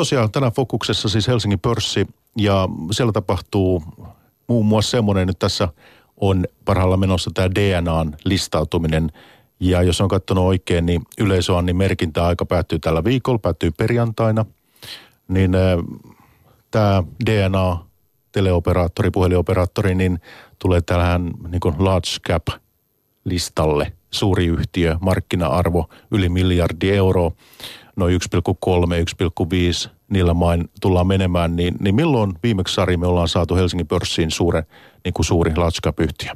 tosiaan tänään fokuksessa siis Helsingin pörssi ja siellä tapahtuu muun muassa semmoinen, nyt tässä on parhaalla menossa tämä DNAn listautuminen. Ja jos on katsonut oikein, niin yleisöannin merkintäaika päättyy tällä viikolla, päättyy perjantaina. Niin äh, tämä DNA, teleoperaattori, puhelinoperaattori, niin tulee tähän niin kuin large cap listalle. Suuri yhtiö, markkina-arvo yli miljardi euroa, noin 1,3, 1,5 niillä main tullaan menemään, niin, niin milloin viimeksi Sari me ollaan saatu Helsingin pörssiin suuren, niin kuin suuri large?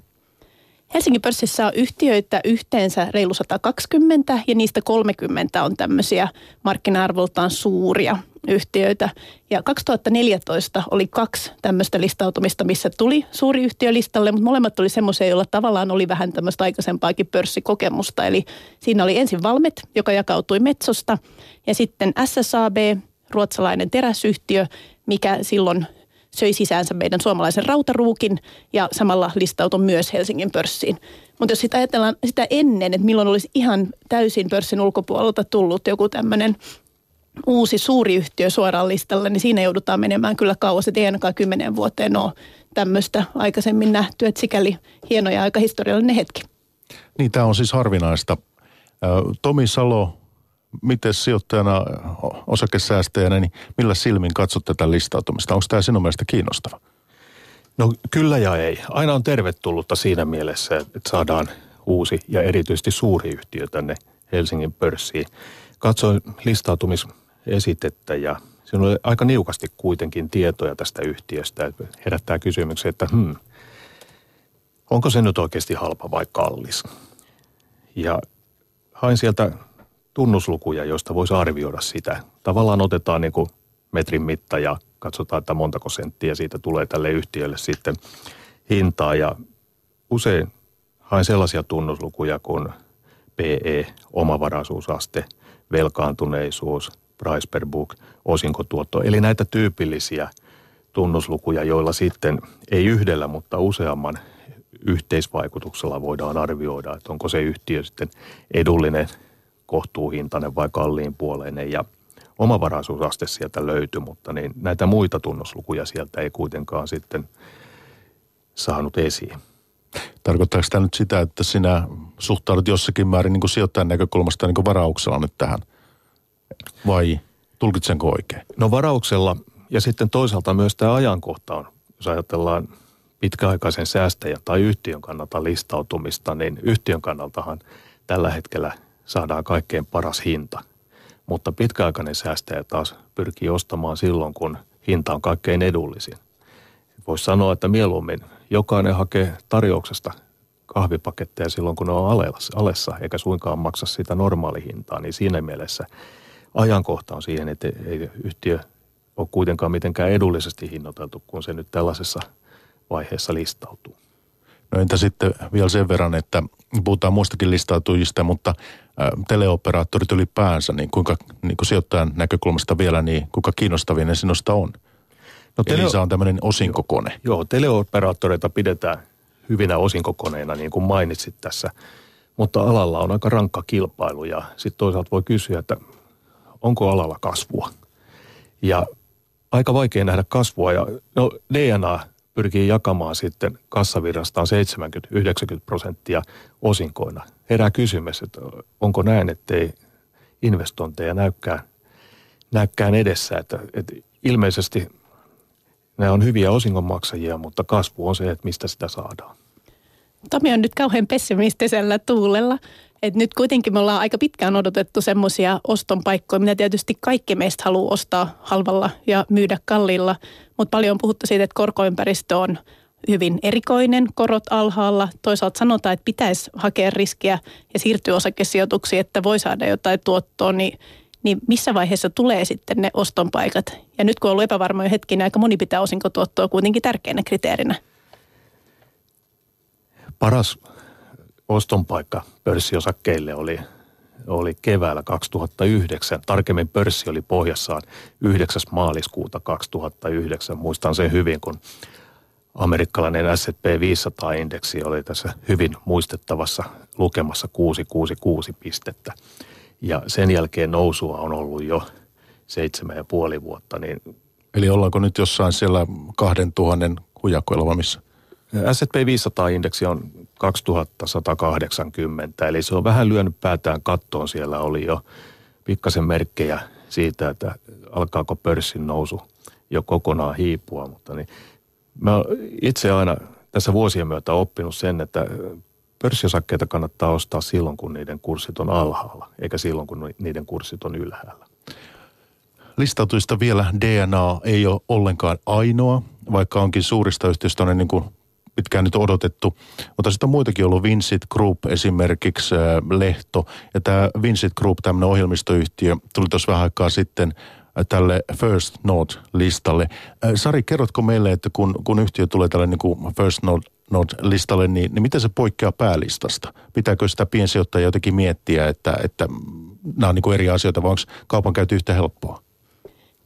Helsingin pörssissä on yhtiöitä yhteensä reilu 120 ja niistä 30 on tämmöisiä markkina-arvoltaan suuria yhtiöitä. Ja 2014 oli kaksi tämmöistä listautumista, missä tuli suuri yhtiö listalle, mutta molemmat oli semmoisia, joilla tavallaan oli vähän tämmöistä aikaisempaakin pörssikokemusta. Eli siinä oli ensin Valmet, joka jakautui Metsosta, ja sitten SSAB, ruotsalainen teräsyhtiö, mikä silloin söi sisäänsä meidän suomalaisen rautaruukin ja samalla listautui myös Helsingin pörssiin. Mutta jos sitä ajatellaan sitä ennen, että milloin olisi ihan täysin pörssin ulkopuolelta tullut joku tämmöinen uusi suuri yhtiö suoraan listalle, niin siinä joudutaan menemään kyllä kauas, että ei ainakaan kymmenen vuoteen ole tämmöistä aikaisemmin nähty, että sikäli hieno ja aika historiallinen hetki. Niin, tämä on siis harvinaista. Tomi Salo, miten sijoittajana, osakesäästäjänä, niin millä silmin katsot tätä listautumista? Onko tämä sinun mielestä kiinnostava? No kyllä ja ei. Aina on tervetullutta siinä mielessä, että saadaan uusi ja erityisesti suuri yhtiö tänne Helsingin pörssiin. Katsoin listautumisesitettä ja siinä oli aika niukasti kuitenkin tietoja tästä yhtiöstä. Että herättää kysymyksen, että hmm, onko se nyt oikeasti halpa vai kallis? Ja hain sieltä tunnuslukuja, joista voisi arvioida sitä. Tavallaan otetaan niin kuin metrin mitta ja katsotaan, että montako senttiä siitä tulee tälle yhtiölle sitten hintaa. Ja usein hain sellaisia tunnuslukuja kuin PE, omavaraisuusaste, velkaantuneisuus, price per book, osinkotuotto. Eli näitä tyypillisiä tunnuslukuja, joilla sitten ei yhdellä, mutta useamman yhteisvaikutuksella voidaan arvioida, että onko se yhtiö sitten edullinen kohtuuhintainen vai kalliin puoleinen ja omavaraisuusaste sieltä löytyi, mutta niin näitä muita tunnuslukuja sieltä ei kuitenkaan sitten saanut esiin. Tarkoittaako tämä nyt sitä, että sinä suhtaudut jossakin määrin niin kuin sijoittajan näkökulmasta niin kuin varauksella nyt tähän? Vai tulkitsenko oikein? No varauksella ja sitten toisaalta myös tämä ajankohta on, jos ajatellaan pitkäaikaisen säästäjän tai yhtiön kannalta listautumista, niin yhtiön kannaltahan tällä hetkellä saadaan kaikkein paras hinta. Mutta pitkäaikainen säästäjä taas pyrkii ostamaan silloin, kun hinta on kaikkein edullisin. Voisi sanoa, että mieluummin jokainen hakee tarjouksesta kahvipaketteja silloin, kun ne on alessa, eikä suinkaan maksa sitä normaalihintaa, niin siinä mielessä ajankohta on siihen, että ei yhtiö ole kuitenkaan mitenkään edullisesti hinnoiteltu, kun se nyt tällaisessa vaiheessa listautuu. No entä sitten vielä sen verran, että puhutaan muistakin listautujista, mutta teleoperaattorit ylipäänsä, niin kuinka niin kuin sijoittajan näkökulmasta vielä, niin kuinka kiinnostavia ne sinusta on? No, tele- Eli se on tämmöinen osinkokone. Joo, joo, teleoperaattoreita pidetään hyvinä osinkokoneina, niin kuin mainitsit tässä. Mutta alalla on aika rankka kilpailu ja sitten toisaalta voi kysyä, että onko alalla kasvua? Ja aika vaikea nähdä kasvua ja no DNA pyrkii jakamaan sitten kassavirrastaan 70-90 prosenttia osinkoina. Herää kysymys, että onko näin, ettei investointeja näykään, näykään edessä. Että, että ilmeisesti nämä on hyviä osingonmaksajia, mutta kasvu on se, että mistä sitä saadaan. Tomi on nyt kauhean pessimistisellä tuulella. Et nyt kuitenkin me ollaan aika pitkään odotettu semmoisia oston paikkoja, mitä tietysti kaikki meistä haluaa ostaa halvalla ja myydä kalliilla. Mutta paljon on puhuttu siitä, että korkoympäristö on hyvin erikoinen, korot alhaalla. Toisaalta sanotaan, että pitäisi hakea riskiä ja siirtyä osakesijoituksiin, että voi saada jotain tuottoa, niin, niin missä vaiheessa tulee sitten ne oston paikat? Ja nyt kun on ollut epävarmoja hetki, niin aika moni pitää osinkotuottoa kuitenkin tärkeänä kriteerinä. Paras oston paikka pörssiosakkeille oli, oli keväällä 2009. Tarkemmin pörssi oli pohjassaan 9. maaliskuuta 2009. Muistan sen hyvin, kun amerikkalainen S&P 500-indeksi oli tässä hyvin muistettavassa lukemassa 666 pistettä. Ja sen jälkeen nousua on ollut jo seitsemän ja puoli vuotta. Niin Eli ollaanko nyt jossain siellä 2000 hujakoilla missä? S&P 500-indeksi on 2180, eli se on vähän lyönyt päätään kattoon. Siellä oli jo pikkasen merkkejä siitä, että alkaako pörssin nousu jo kokonaan hiipua, mutta niin mä itse aina tässä vuosien myötä oppinut sen, että pörssiosakkeita kannattaa ostaa silloin, kun niiden kurssit on alhaalla, eikä silloin, kun niiden kurssit on ylhäällä. Listautuista vielä DNA ei ole ollenkaan ainoa, vaikka onkin suurista yhtiöistä niin kuin pitkään nyt odotettu. Mutta sitten on muitakin ollut Vincent Group esimerkiksi, Lehto. Ja tämä Vincent Group, tämmöinen ohjelmistoyhtiö, tuli tuossa vähän aikaa sitten tälle First Note-listalle. Sari, kerrotko meille, että kun, kun yhtiö tulee tälle niin kuin First Note listalle, niin, niin miten se poikkeaa päälistasta? Pitääkö sitä piensijoittajia jotenkin miettiä, että, että nämä on niin kuin eri asioita, vai onko kaupankäynti yhtä helppoa?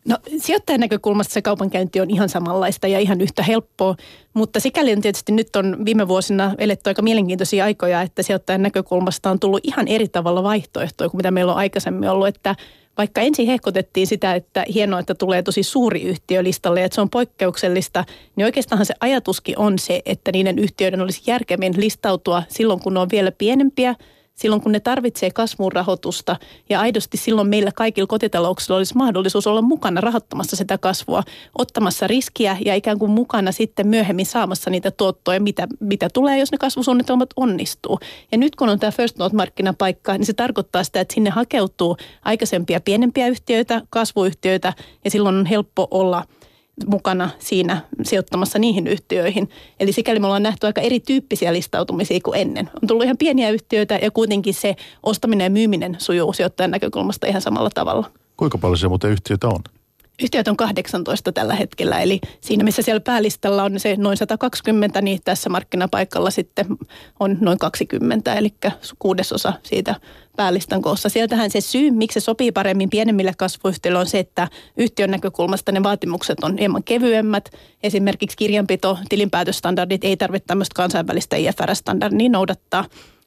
No sijoittajan näkökulmasta se kaupankäynti on ihan samanlaista ja ihan yhtä helppoa, mutta sikäli on tietysti nyt on viime vuosina eletty aika mielenkiintoisia aikoja, että sijoittajan näkökulmasta on tullut ihan eri tavalla vaihtoehtoja kuin mitä meillä on aikaisemmin ollut, että vaikka ensin hehkotettiin sitä, että hienoa, että tulee tosi suuri yhtiö listalle, että se on poikkeuksellista, niin oikeastaan se ajatuskin on se, että niiden yhtiöiden olisi järkevin listautua silloin, kun ne on vielä pienempiä – silloin kun ne tarvitsee kasvun rahoitusta ja aidosti silloin meillä kaikilla kotitalouksilla olisi mahdollisuus olla mukana rahoittamassa sitä kasvua, ottamassa riskiä ja ikään kuin mukana sitten myöhemmin saamassa niitä tuottoja, mitä, mitä tulee, jos ne kasvusuunnitelmat onnistuu. Ja nyt kun on tämä First Note-markkinapaikka, niin se tarkoittaa sitä, että sinne hakeutuu aikaisempia pienempiä yhtiöitä, kasvuyhtiöitä ja silloin on helppo olla – mukana siinä sijoittamassa niihin yhtiöihin. Eli sikäli me ollaan nähty aika erityyppisiä listautumisia kuin ennen. On tullut ihan pieniä yhtiöitä ja kuitenkin se ostaminen ja myyminen sujuu sijoittajan näkökulmasta ihan samalla tavalla. Kuinka paljon se muuten yhtiöitä on? Yhtiöt on 18 tällä hetkellä, eli siinä missä siellä päälistalla on se noin 120, niin tässä markkinapaikalla sitten on noin 20, eli kuudesosa siitä päälistan koossa. Sieltähän se syy, miksi se sopii paremmin pienemmille kasvuyhtiöille on se, että yhtiön näkökulmasta ne vaatimukset on hieman kevyemmät. Esimerkiksi kirjanpito, tilinpäätöstandardit ei tarvitse tämmöistä kansainvälistä IFRS-standardia noudattaa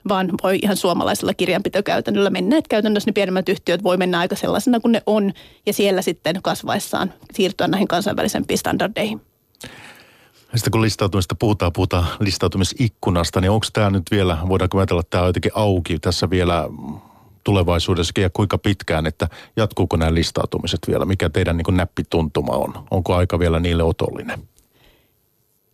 vaan voi ihan suomalaisella kirjanpitokäytännöllä mennä. Että käytännössä ne pienemmät yhtiöt voi mennä aika sellaisena kuin ne on ja siellä sitten kasvaessaan siirtyä näihin kansainvälisempiin standardeihin. Sitten kun listautumista puhutaan, puhutaan listautumisikkunasta, niin onko tämä nyt vielä, voidaanko ajatella, että tämä on jotenkin auki tässä vielä tulevaisuudessakin ja kuinka pitkään, että jatkuuko nämä listautumiset vielä? Mikä teidän niin näppituntuma on? Onko aika vielä niille otollinen?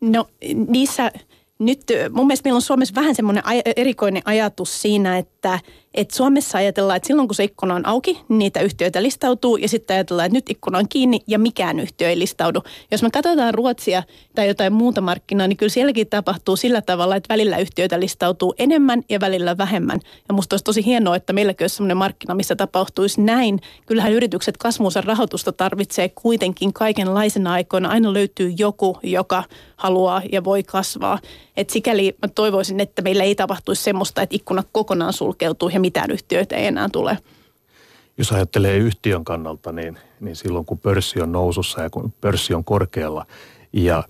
No niissä nyt mun mielestä meillä on Suomessa vähän semmoinen erikoinen ajatus siinä, että että Suomessa ajatellaan, että silloin kun se ikkuna on auki, niin niitä yhtiöitä listautuu ja sitten ajatellaan, että nyt ikkuna on kiinni ja mikään yhtiö ei listaudu. Jos me katsotaan Ruotsia tai jotain muuta markkinaa, niin kyllä sielläkin tapahtuu sillä tavalla, että välillä yhtiöitä listautuu enemmän ja välillä vähemmän. Ja musta olisi tosi hienoa, että meilläkin olisi sellainen markkina, missä tapahtuisi näin. Kyllähän yritykset kasvuunsa rahoitusta tarvitsee kuitenkin kaikenlaisena aikoina. Aina löytyy joku, joka haluaa ja voi kasvaa. Et sikäli mä toivoisin, että meillä ei tapahtuisi semmoista, että ikkuna kokonaan sulkeutuu ja mitään yhtiöitä ei enää tule. Jos ajattelee yhtiön kannalta, niin, niin silloin kun pörssi on nousussa ja kun pörssi on korkealla ja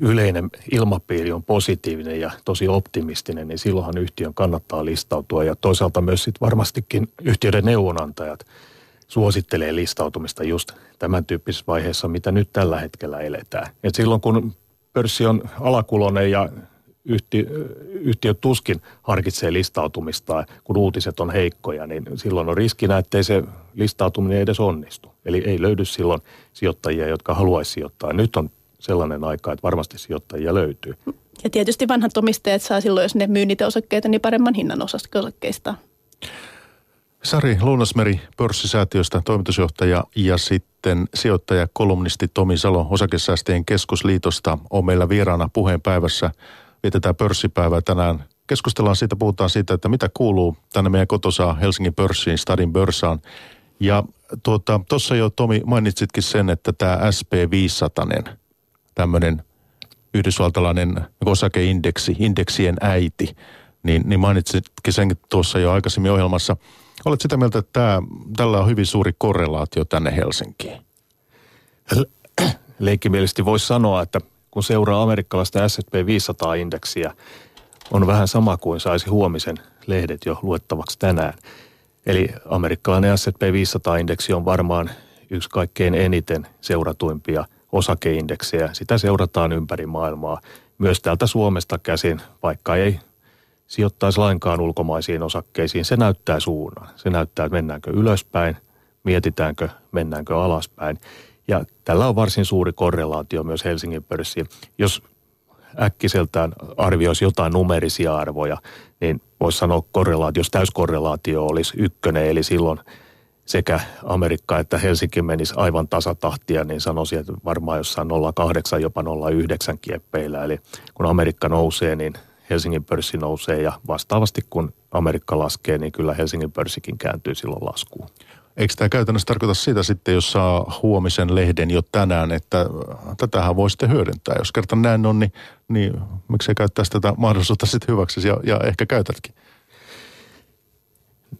yleinen ilmapiiri on positiivinen ja tosi optimistinen, niin silloinhan yhtiön kannattaa listautua. Ja toisaalta myös sit varmastikin yhtiöiden neuvonantajat suosittelee listautumista just tämän tyyppisessä vaiheessa, mitä nyt tällä hetkellä eletään. Et silloin kun pörssi on alakulonen ja yhtiö, yhtiö tuskin harkitsee listautumista, kun uutiset on heikkoja, niin silloin on riskinä, ettei se listautuminen edes onnistu. Eli ei löydy silloin sijoittajia, jotka haluaisi sijoittaa. Nyt on sellainen aika, että varmasti sijoittajia löytyy. Ja tietysti vanhat omistajat saa silloin, jos ne myy niitä osakkeita, niin paremman hinnan osakkeista. Sari Luunasmeri pörssisäätiöstä toimitusjohtaja ja sitten sijoittaja kolumnisti Tomi Salo Osakesäästäjien keskusliitosta on meillä vieraana puheenpäivässä vietetään pörssipäivää tänään. Keskustellaan siitä, puhutaan siitä, että mitä kuuluu tänne meidän kotosaa Helsingin pörssiin, Stadin börsaan. Ja tuossa tuota, jo Tomi mainitsitkin sen, että tämä SP500, tämmöinen yhdysvaltalainen osakeindeksi, indeksien äiti, niin, niin mainitsitkin sen tuossa jo aikaisemmin ohjelmassa. Olet sitä mieltä, että tämä, tällä on hyvin suuri korrelaatio tänne Helsinkiin? Leikkimielisesti voisi sanoa, että kun seuraa amerikkalaista S&P 500-indeksiä, on vähän sama kuin saisi huomisen lehdet jo luettavaksi tänään. Eli amerikkalainen S&P 500-indeksi on varmaan yksi kaikkein eniten seuratuimpia osakeindeksejä. Sitä seurataan ympäri maailmaa, myös täältä Suomesta käsin, vaikka ei sijoittaisi lainkaan ulkomaisiin osakkeisiin. Se näyttää suunnan. Se näyttää, että mennäänkö ylöspäin, mietitäänkö, mennäänkö alaspäin. Ja tällä on varsin suuri korrelaatio myös Helsingin pörssiin. Jos äkkiseltään arvioisi jotain numerisia arvoja, niin voisi sanoa korrelaatio, jos täyskorrelaatio olisi ykkönen, eli silloin sekä Amerikka että Helsinki menisi aivan tasatahtia, niin sanoisin, että varmaan jossain 0,8 jopa 0,9 kieppeillä. Eli kun Amerikka nousee, niin Helsingin pörssi nousee ja vastaavasti kun Amerikka laskee, niin kyllä Helsingin pörssikin kääntyy silloin laskuun. Eikö tämä käytännössä tarkoita sitä sitten, jos saa huomisen lehden jo tänään, että tätähän voi sitten hyödyntää. Jos kerta näin on, niin, niin miksei käyttäisi tätä mahdollisuutta sitten hyväksi ja, ja ehkä käytätkin?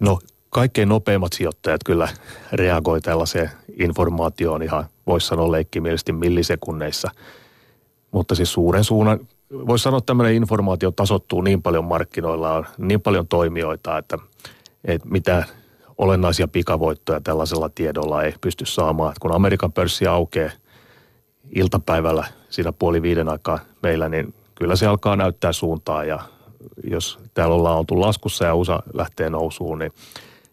No kaikkein nopeimmat sijoittajat kyllä reagoi tällaiseen informaatioon ihan, voisi sanoa leikkimielisesti millisekunneissa. Mutta siis suuren suunnan, voisi sanoa, että tämmöinen informaatio tasottuu niin paljon markkinoilla, on niin paljon toimijoita, että, että mitä olennaisia pikavoittoja tällaisella tiedolla ei pysty saamaan. Kun Amerikan pörssi aukeaa iltapäivällä siinä puoli viiden aikaa meillä, niin kyllä se alkaa näyttää suuntaa ja jos täällä ollaan oltu laskussa ja USA lähtee nousuun, niin,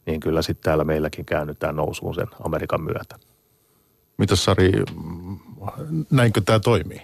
niin kyllä sitten täällä meilläkin käännytään nousuun sen Amerikan myötä. Mitä Sari, näinkö tämä toimii?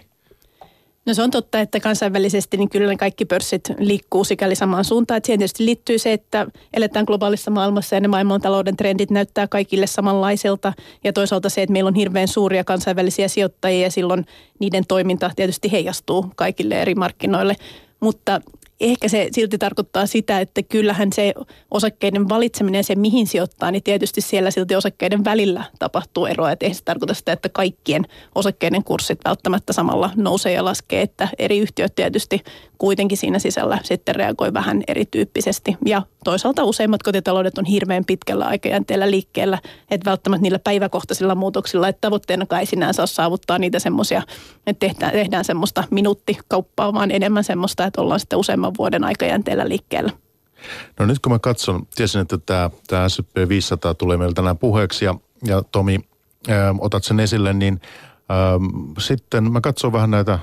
No se on totta, että kansainvälisesti niin kyllä kaikki pörssit liikkuu sikäli samaan suuntaan. Että siihen tietysti liittyy se, että eletään globaalissa maailmassa ja ne maailmantalouden trendit näyttää kaikille samanlaiselta. Ja toisaalta se, että meillä on hirveän suuria kansainvälisiä sijoittajia ja silloin niiden toiminta tietysti heijastuu kaikille eri markkinoille. Mutta ehkä se silti tarkoittaa sitä, että kyllähän se osakkeiden valitseminen ja se mihin sijoittaa, niin tietysti siellä silti osakkeiden välillä tapahtuu eroa. Että ei se tarkoita sitä, että kaikkien osakkeiden kurssit välttämättä samalla nousee ja laskee, että eri yhtiöt tietysti kuitenkin siinä sisällä sitten reagoi vähän erityyppisesti. Ja toisaalta useimmat kotitaloudet on hirveän pitkällä aikajänteellä liikkeellä, että välttämättä niillä päiväkohtaisilla muutoksilla, että tavoitteena kai sinänsä saa saavuttaa niitä semmoisia, että tehdään, tehdään semmoista minuuttikauppaa, vaan enemmän semmoista, että ollaan sitten useamman vuoden aikajänteellä liikkeellä. No nyt kun mä katson, tiesin, että tämä, tämä S&P 500 tulee meiltä tänään puheeksi ja, ja Tomi, ää, otat sen esille, niin ää, sitten mä katson vähän näitä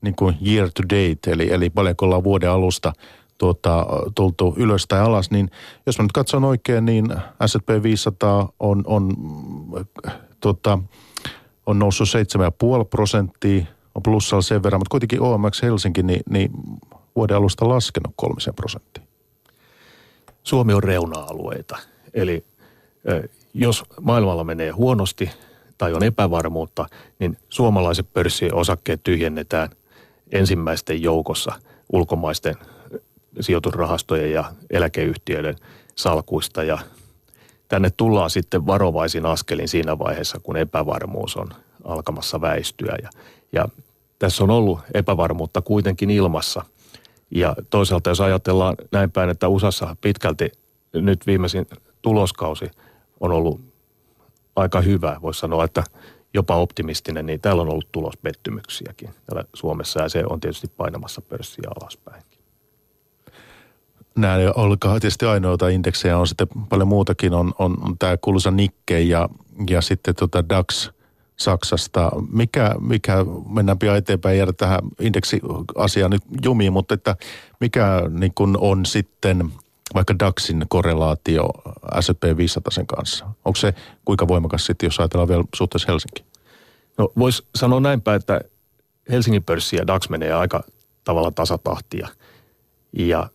niin kuin year to date, eli, eli paljonko ollaan vuoden alusta tuota, tultu ylös tai alas, niin jos mä nyt katson oikein, niin S&P 500 on, on, tuota, on noussut 7,5 prosenttia, on plussalla sen verran, mutta kuitenkin OMX Helsinki, niin, niin vuoden alusta laskenut kolmisen prosenttia. Suomi on reuna-alueita, eli jos maailmalla menee huonosti tai on epävarmuutta, niin suomalaiset pörssiosakkeet tyhjennetään – ensimmäisten joukossa ulkomaisten sijoitusrahastojen ja eläkeyhtiöiden salkuista ja tänne tullaan sitten varovaisin askelin siinä vaiheessa, kun epävarmuus on alkamassa väistyä ja, ja tässä on ollut epävarmuutta kuitenkin ilmassa. Ja toisaalta jos ajatellaan näin päin, että USAssa pitkälti nyt viimeisin tuloskausi on ollut aika hyvä. Voisi sanoa, että jopa optimistinen, niin täällä on ollut tulospettymyksiäkin täällä Suomessa ja se on tietysti painamassa pörssiä alaspäin. Nämä ei olekaan tietysti ainoita indeksejä, on sitten paljon muutakin. On, on, on tämä kuuluisa Nikkei ja, ja sitten tota DAX Saksasta. Mikä, mikä mennään pian eteenpäin jäädä tähän indeksiasiaan nyt jumiin, mutta että mikä niin kun on sitten vaikka DAXin korrelaatio S&P 500 sen kanssa? Onko se kuinka voimakas sitten, jos ajatellaan vielä suhteessa Helsinki? No voisi sanoa näinpä, että Helsingin pörssi ja DAX menee aika tavalla tasatahtia. Ja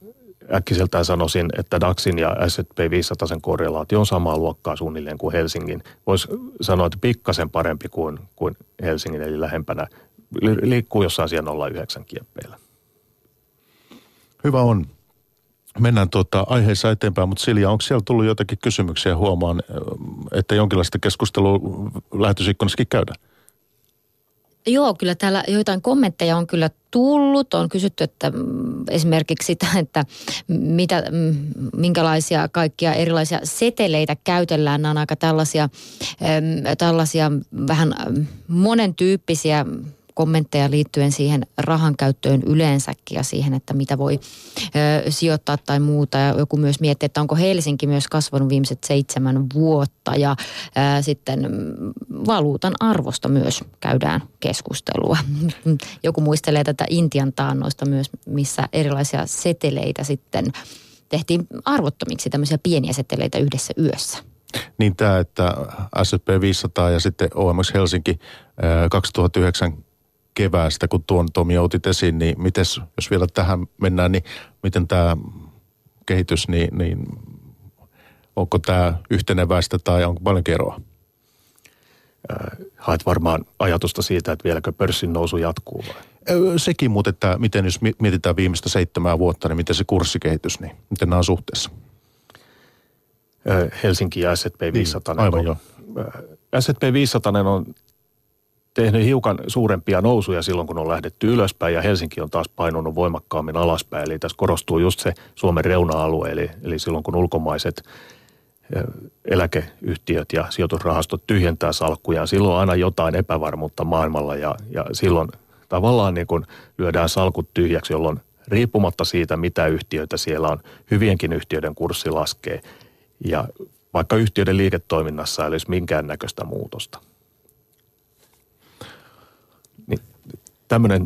äkkiseltään sanoisin, että DAXin ja S&P 500 sen korrelaatio on samaa luokkaa suunnilleen kuin Helsingin. Voisi sanoa, että pikkasen parempi kuin, kuin Helsingin, eli lähempänä. Liikkuu jossain siellä 0,9 kieppeillä. Hyvä on mennään tuota aiheessa eteenpäin, mutta Silja, onko siellä tullut jotakin kysymyksiä huomaan, että jonkinlaista keskustelua lähetysikkunassakin käydään? Joo, kyllä täällä joitain kommentteja on kyllä tullut. On kysytty, että mm, esimerkiksi sitä, että mitä, mm, minkälaisia kaikkia erilaisia seteleitä käytellään. Nämä on aika tällaisia, tällaisia vähän monen tyyppisiä kommentteja liittyen siihen rahan käyttöön yleensäkin ja siihen, että mitä voi ö, sijoittaa tai muuta. Ja joku myös miettii, että onko Helsinki myös kasvanut viimeiset seitsemän vuotta ja ö, sitten valuutan arvosta myös käydään keskustelua. Joku muistelee tätä Intian taannoista myös, missä erilaisia seteleitä sitten tehtiin arvottomiksi tämmöisiä pieniä seteleitä yhdessä yössä. Niin tämä, että S&P 500 ja sitten OMX Helsinki 2009 keväästä, kun tuon Tomi otit esiin, niin mites, jos vielä tähän mennään, niin miten tämä kehitys, niin, niin onko tämä yhteneväistä tai onko paljon eroa? Haet varmaan ajatusta siitä, että vieläkö pörssin nousu jatkuu vai? Sekin, mutta että miten jos mietitään viimeistä seitsemää vuotta, niin miten se kurssikehitys, niin miten nämä on suhteessa? Helsinki ja S&P 500. Niin, aivan joo. S&P 500 on tehnyt hiukan suurempia nousuja silloin, kun on lähdetty ylöspäin ja Helsinki on taas painunut voimakkaammin alaspäin. Eli tässä korostuu just se Suomen reuna-alue, eli, eli silloin kun ulkomaiset eläkeyhtiöt ja sijoitusrahastot tyhjentää salkkujaan, silloin on aina jotain epävarmuutta maailmalla ja, ja silloin tavallaan niin kuin lyödään salkut tyhjäksi, jolloin riippumatta siitä, mitä yhtiöitä siellä on, hyvienkin yhtiöiden kurssi laskee ja vaikka yhtiöiden liiketoiminnassa ei olisi minkäännäköistä muutosta. Tämmöinen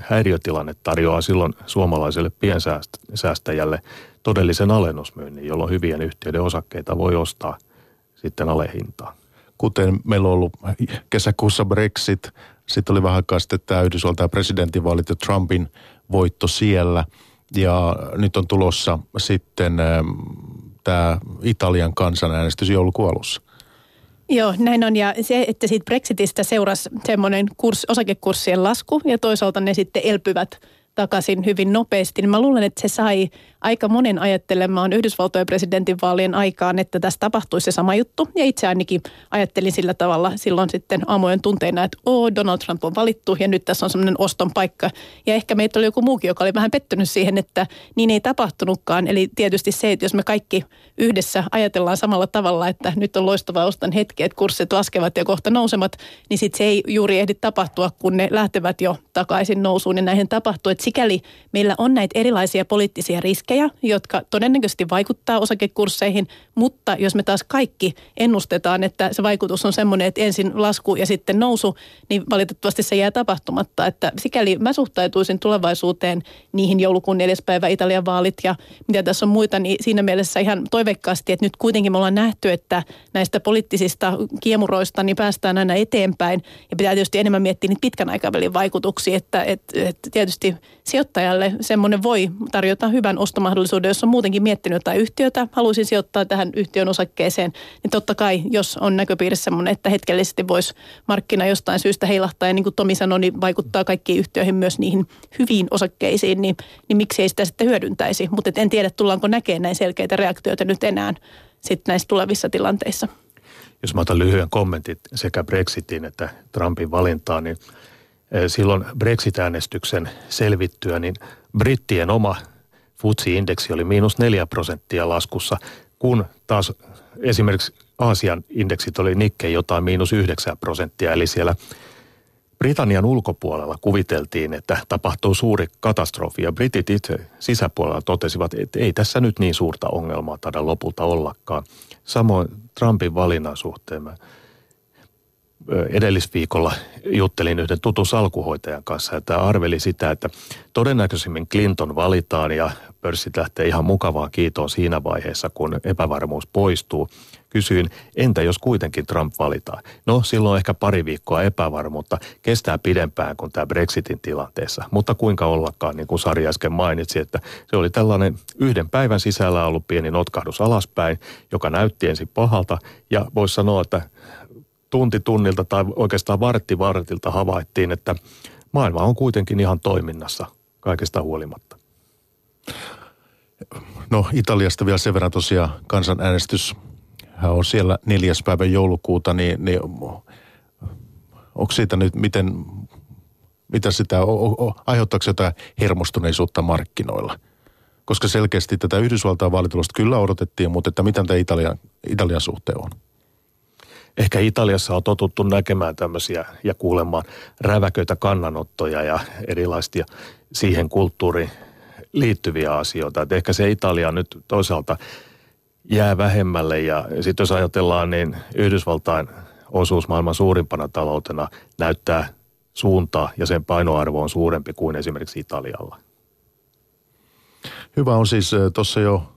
häiriötilanne tarjoaa silloin suomalaiselle piensäästäjälle todellisen alennusmyynnin, jolloin hyvien yhtiöiden osakkeita voi ostaa sitten alehintaan. Kuten meillä on ollut kesäkuussa Brexit, sitten oli vähän aikaa sitten tämä Yhdysvaltain presidentinvaalit ja Trumpin voitto siellä. Ja nyt on tulossa sitten ähm, tämä Italian kansanäänestys joulukuun alussa. Joo, näin on. Ja se, että siitä Brexitistä seurasi semmoinen kurs, osakekurssien lasku ja toisaalta ne sitten elpyvät takaisin hyvin nopeasti, niin mä luulen, että se sai aika monen ajattelemaan Yhdysvaltojen presidentinvaalien aikaan, että tässä tapahtuisi se sama juttu. Ja itse ainakin ajattelin sillä tavalla silloin sitten aamujen tunteina, että oo, Donald Trump on valittu ja nyt tässä on semmoinen oston paikka. Ja ehkä meitä oli joku muukin, joka oli vähän pettynyt siihen, että niin ei tapahtunutkaan. Eli tietysti se, että jos me kaikki yhdessä ajatellaan samalla tavalla, että nyt on loistava ostan hetki, että kurssit laskevat ja kohta nousemat, niin sitten se ei juuri ehdi tapahtua, kun ne lähtevät jo takaisin nousuun ja näihin tapahtuu. Sikäli meillä on näitä erilaisia poliittisia riskejä, jotka todennäköisesti vaikuttaa osakekursseihin, mutta jos me taas kaikki ennustetaan, että se vaikutus on semmoinen, että ensin lasku ja sitten nousu, niin valitettavasti se jää tapahtumatta. Että sikäli mä suhtautuisin tulevaisuuteen niihin joulukuun neljäs päivä Italian vaalit ja mitä tässä on muita, niin siinä mielessä ihan toiveikkaasti, että nyt kuitenkin me ollaan nähty, että näistä poliittisista kiemuroista niin päästään aina eteenpäin ja pitää tietysti enemmän miettiä niitä pitkän aikavälin vaikutuksia, että, että, että tietysti sijoittajalle semmoinen voi tarjota hyvän ostomahdollisuuden, jos on muutenkin miettinyt jotain yhtiötä, haluaisin sijoittaa tähän yhtiön osakkeeseen, niin totta kai, jos on näköpiirissä semmoinen, että hetkellisesti voisi markkina jostain syystä heilahtaa, ja niin kuin Tomi sanoi, niin vaikuttaa kaikkiin yhtiöihin myös niihin hyviin osakkeisiin, niin, niin miksi ei sitä sitten hyödyntäisi. Mutta en tiedä, tullaanko näkemään näin selkeitä reaktioita nyt enää sitten näissä tulevissa tilanteissa. Jos mä otan lyhyen kommentin sekä Brexitin että Trumpin valintaan, niin – silloin Brexit-äänestyksen selvittyä, niin brittien oma FTSE-indeksi oli miinus neljä prosenttia laskussa, kun taas esimerkiksi Aasian indeksit oli Nikkei jotain miinus yhdeksän prosenttia, eli siellä Britannian ulkopuolella kuviteltiin, että tapahtuu suuri katastrofi ja britit itse sisäpuolella totesivat, että ei tässä nyt niin suurta ongelmaa taida lopulta ollakaan. Samoin Trumpin valinnan suhteen edellisviikolla juttelin yhden tutun salkuhoitajan kanssa, että arveli sitä, että todennäköisimmin Clinton valitaan ja pörssit lähtee ihan mukavaan kiitoon siinä vaiheessa, kun epävarmuus poistuu. Kysyin, entä jos kuitenkin Trump valitaan? No, silloin ehkä pari viikkoa epävarmuutta. Kestää pidempään kuin tämä Brexitin tilanteessa. Mutta kuinka ollakaan, niin kuin Sari äsken mainitsi, että se oli tällainen yhden päivän sisällä ollut pieni notkahdus alaspäin, joka näytti ensin pahalta. Ja voisi sanoa, että tunti tunnilta tai oikeastaan vartti vartilta havaittiin, että maailma on kuitenkin ihan toiminnassa kaikesta huolimatta. No Italiasta vielä sen verran tosiaan kansanäänestys on siellä neljäs päivä joulukuuta, niin, niin onko siitä nyt miten, mitä sitä, aiheuttaako jotain hermostuneisuutta markkinoilla? Koska selkeästi tätä Yhdysvaltain vaalitulosta kyllä odotettiin, mutta että miten tämä Italian, Italian suhteen on? Ehkä Italiassa on totuttu näkemään tämmöisiä ja kuulemaan räväköitä kannanottoja ja erilaisia siihen kulttuuriin liittyviä asioita. Et ehkä se Italia nyt toisaalta jää vähemmälle ja sitten jos ajatellaan, niin Yhdysvaltain osuus maailman suurimpana taloutena näyttää suuntaa ja sen painoarvo on suurempi kuin esimerkiksi Italialla. Hyvä on siis tuossa jo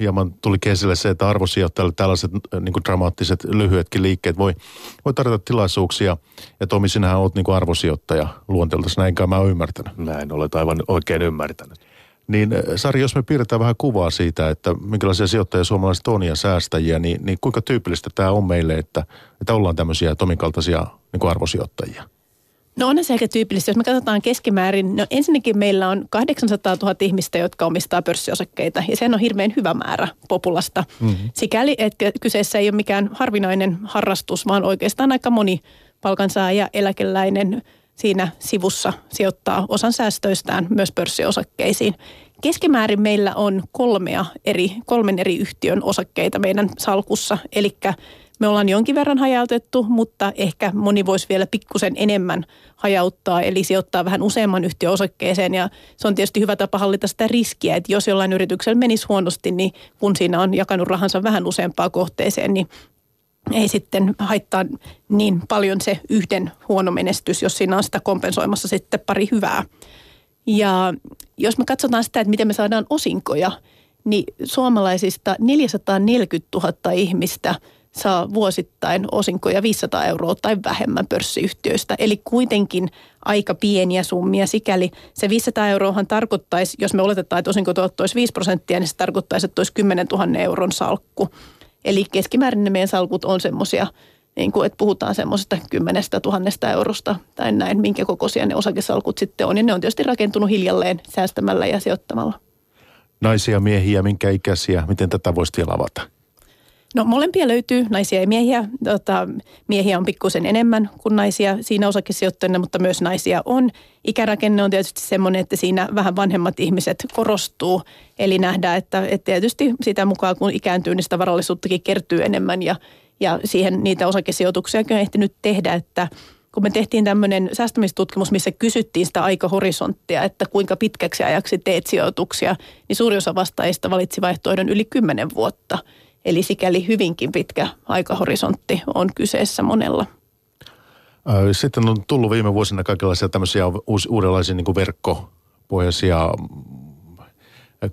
hieman tuli esille se, että arvosijoittajalle tällaiset niin kuin dramaattiset lyhyetkin liikkeet voi, voi tarjota tilaisuuksia. Ja Tomi, sinähän olet niin kuin arvosijoittaja luonteeltasi, näinkään mä oon ymmärtänyt. Näin, olet aivan oikein ymmärtänyt. Niin Sari, jos me piirretään vähän kuvaa siitä, että minkälaisia sijoittajia suomalaiset on ja säästäjiä, niin, niin kuinka tyypillistä tämä on meille, että, että ollaan tämmöisiä Tomin kaltaisia niin kuin arvosijoittajia? No on se aika tyypillistä. Jos me katsotaan keskimäärin, no ensinnäkin meillä on 800 000 ihmistä, jotka omistaa pörssiosakkeita ja sehän on hirveän hyvä määrä populasta. Mm-hmm. Sikäli, että kyseessä ei ole mikään harvinainen harrastus, vaan oikeastaan aika moni palkansaaja, eläkeläinen siinä sivussa sijoittaa osan säästöistään myös pörssiosakkeisiin. Keskimäärin meillä on kolmea eri, kolmen eri yhtiön osakkeita meidän salkussa, eli me ollaan jonkin verran hajautettu, mutta ehkä moni voisi vielä pikkusen enemmän hajauttaa, eli sijoittaa vähän useamman yhtiön osakkeeseen. Ja se on tietysti hyvä tapa hallita sitä riskiä, että jos jollain yrityksellä menisi huonosti, niin kun siinä on jakanut rahansa vähän useampaa kohteeseen, niin ei sitten haittaa niin paljon se yhden huono menestys, jos siinä on sitä kompensoimassa sitten pari hyvää. Ja jos me katsotaan sitä, että miten me saadaan osinkoja, niin suomalaisista 440 000 ihmistä – saa vuosittain osinkoja 500 euroa tai vähemmän pörssiyhtiöistä. Eli kuitenkin aika pieniä summia. Sikäli se 500 euroahan tarkoittaisi, jos me oletetaan, että osinkotuotto olisi 5 prosenttia, niin se tarkoittaisi, että olisi 10 000 euron salkku. Eli keskimäärin ne meidän salkut on semmoisia, niin kuin, että puhutaan semmoisesta 10 000 eurosta tai näin, minkä kokoisia ne osakesalkut sitten on. Ja ne on tietysti rakentunut hiljalleen säästämällä ja sijoittamalla. Naisia, miehiä, minkä ikäisiä, miten tätä voisi vielä avata? No molempia löytyy, naisia ja miehiä. Tota, miehiä on pikkusen enemmän kuin naisia siinä osakesijoittajina, mutta myös naisia on. Ikärakenne on tietysti semmoinen, että siinä vähän vanhemmat ihmiset korostuu. Eli nähdään, että, että tietysti sitä mukaan kun ikääntyy, niin sitä varallisuuttakin kertyy enemmän ja, ja siihen niitä osakesijoituksia on ehtinyt tehdä, että kun me tehtiin tämmöinen säästämistutkimus, missä kysyttiin sitä aikahorisonttia, että kuinka pitkäksi ajaksi teet sijoituksia, niin suuri osa vastaajista valitsi vaihtoehdon yli 10 vuotta – Eli sikäli hyvinkin pitkä aikahorisontti on kyseessä monella. Sitten on tullut viime vuosina kaikenlaisia tämmöisiä uudenlaisia niin verkkopohjaisia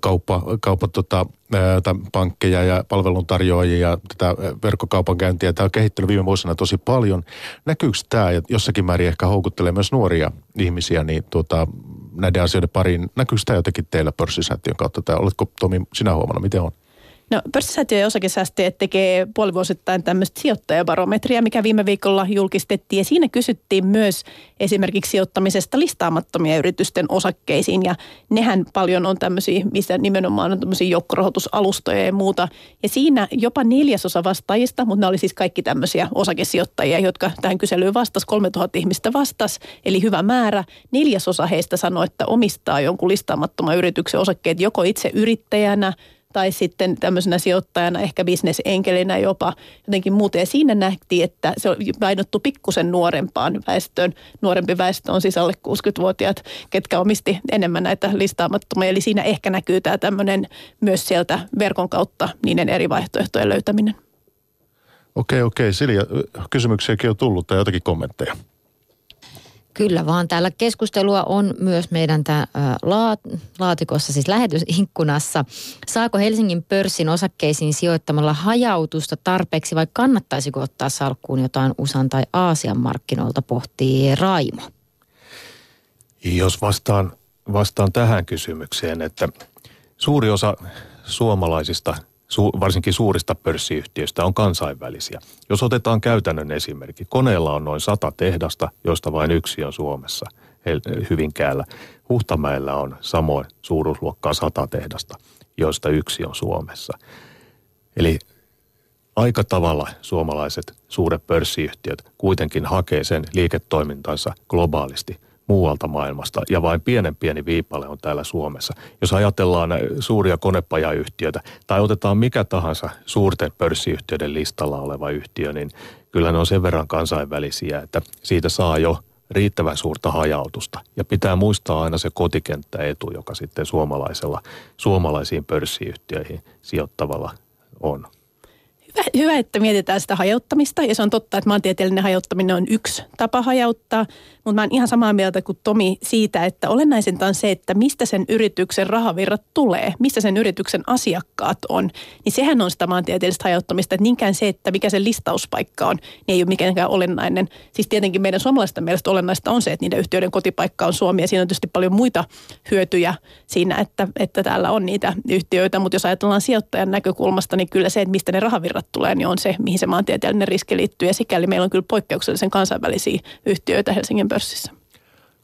kauppa, kauppa tota, pankkeja ja palveluntarjoajia ja tätä verkkokaupankäyntiä. Tämä on kehittynyt viime vuosina tosi paljon. Näkyykö tämä ja jossakin määrin ehkä houkuttelee myös nuoria ihmisiä niin tuota, näiden asioiden pariin? Näkyykö tämä jotenkin teillä pörssisäätiön kautta? Tai oletko Tomi sinä huomannut, miten on? No pörssisäätiö ja osakesäästäjät tekee puolivuosittain tämmöistä sijoittajabarometria, mikä viime viikolla julkistettiin. Ja siinä kysyttiin myös esimerkiksi sijoittamisesta listaamattomia yritysten osakkeisiin. Ja nehän paljon on tämmöisiä, missä nimenomaan on tämmöisiä joukkorahoitusalustoja ja muuta. Ja siinä jopa neljäsosa vastaajista, mutta ne oli siis kaikki tämmöisiä osakesijoittajia, jotka tähän kyselyyn vastasi. 3000 ihmistä vastasi, eli hyvä määrä. Neljäsosa heistä sanoi, että omistaa jonkun listaamattoman yrityksen osakkeet joko itse yrittäjänä – tai sitten tämmöisenä sijoittajana, ehkä bisnesenkelinä jopa jotenkin muuten. Ja siinä nähtiin, että se on painottu pikkusen nuorempaan väestöön. Nuorempi väestö on siis alle 60-vuotiaat, ketkä omisti enemmän näitä listaamattomia. Eli siinä ehkä näkyy tämä tämmöinen myös sieltä verkon kautta niiden eri vaihtoehtojen löytäminen. Okei, okei. Silja, kysymyksiäkin on tullut tai jotakin kommentteja? Kyllä vaan. Täällä keskustelua on myös meidän tämä laatikossa, siis lähetysikkunassa. Saako Helsingin pörssin osakkeisiin sijoittamalla hajautusta tarpeeksi vai kannattaisiko ottaa salkkuun jotain USAn tai Aasian markkinoilta, pohtii Raimo. Jos vastaan, vastaan tähän kysymykseen, että suuri osa suomalaisista – varsinkin suurista pörssiyhtiöistä on kansainvälisiä. Jos otetaan käytännön esimerkki, koneella on noin sata tehdasta, joista vain yksi on Suomessa, Hyvinkäällä. Huhtamäellä on samoin suuruusluokkaa sata tehdasta, joista yksi on Suomessa. Eli aika tavalla suomalaiset suuret pörssiyhtiöt kuitenkin hakee sen liiketoimintansa globaalisti muualta maailmasta ja vain pienen pieni viipale on täällä Suomessa. Jos ajatellaan suuria konepajayhtiöitä tai otetaan mikä tahansa suurten pörssiyhtiöiden listalla oleva yhtiö, niin kyllä ne on sen verran kansainvälisiä, että siitä saa jo riittävän suurta hajautusta. Ja pitää muistaa aina se kotikenttäetu, joka sitten suomalaisella, suomalaisiin pörssiyhtiöihin sijoittavalla on hyvä, että mietitään sitä hajauttamista. Ja se on totta, että maantieteellinen hajauttaminen on yksi tapa hajauttaa, mutta mä oon ihan samaa mieltä kuin Tomi siitä, että olennaisinta on se, että mistä sen yrityksen rahavirrat tulee, mistä sen yrityksen asiakkaat on, niin sehän on sitä maantieteellistä hajauttamista, että niinkään se, että mikä se listauspaikka on, niin ei ole mikään olennainen. Siis tietenkin meidän suomalaisten mielestä olennaista on se, että niiden yhtiöiden kotipaikka on Suomi ja siinä on tietysti paljon muita hyötyjä siinä, että, että täällä on niitä yhtiöitä, mutta jos ajatellaan sijoittajan näkökulmasta, niin kyllä se, että mistä ne rahavirrat rahat tulee, niin on se, mihin se maantieteellinen riski liittyy. Ja sikäli meillä on kyllä poikkeuksellisen kansainvälisiä yhtiöitä Helsingin pörssissä.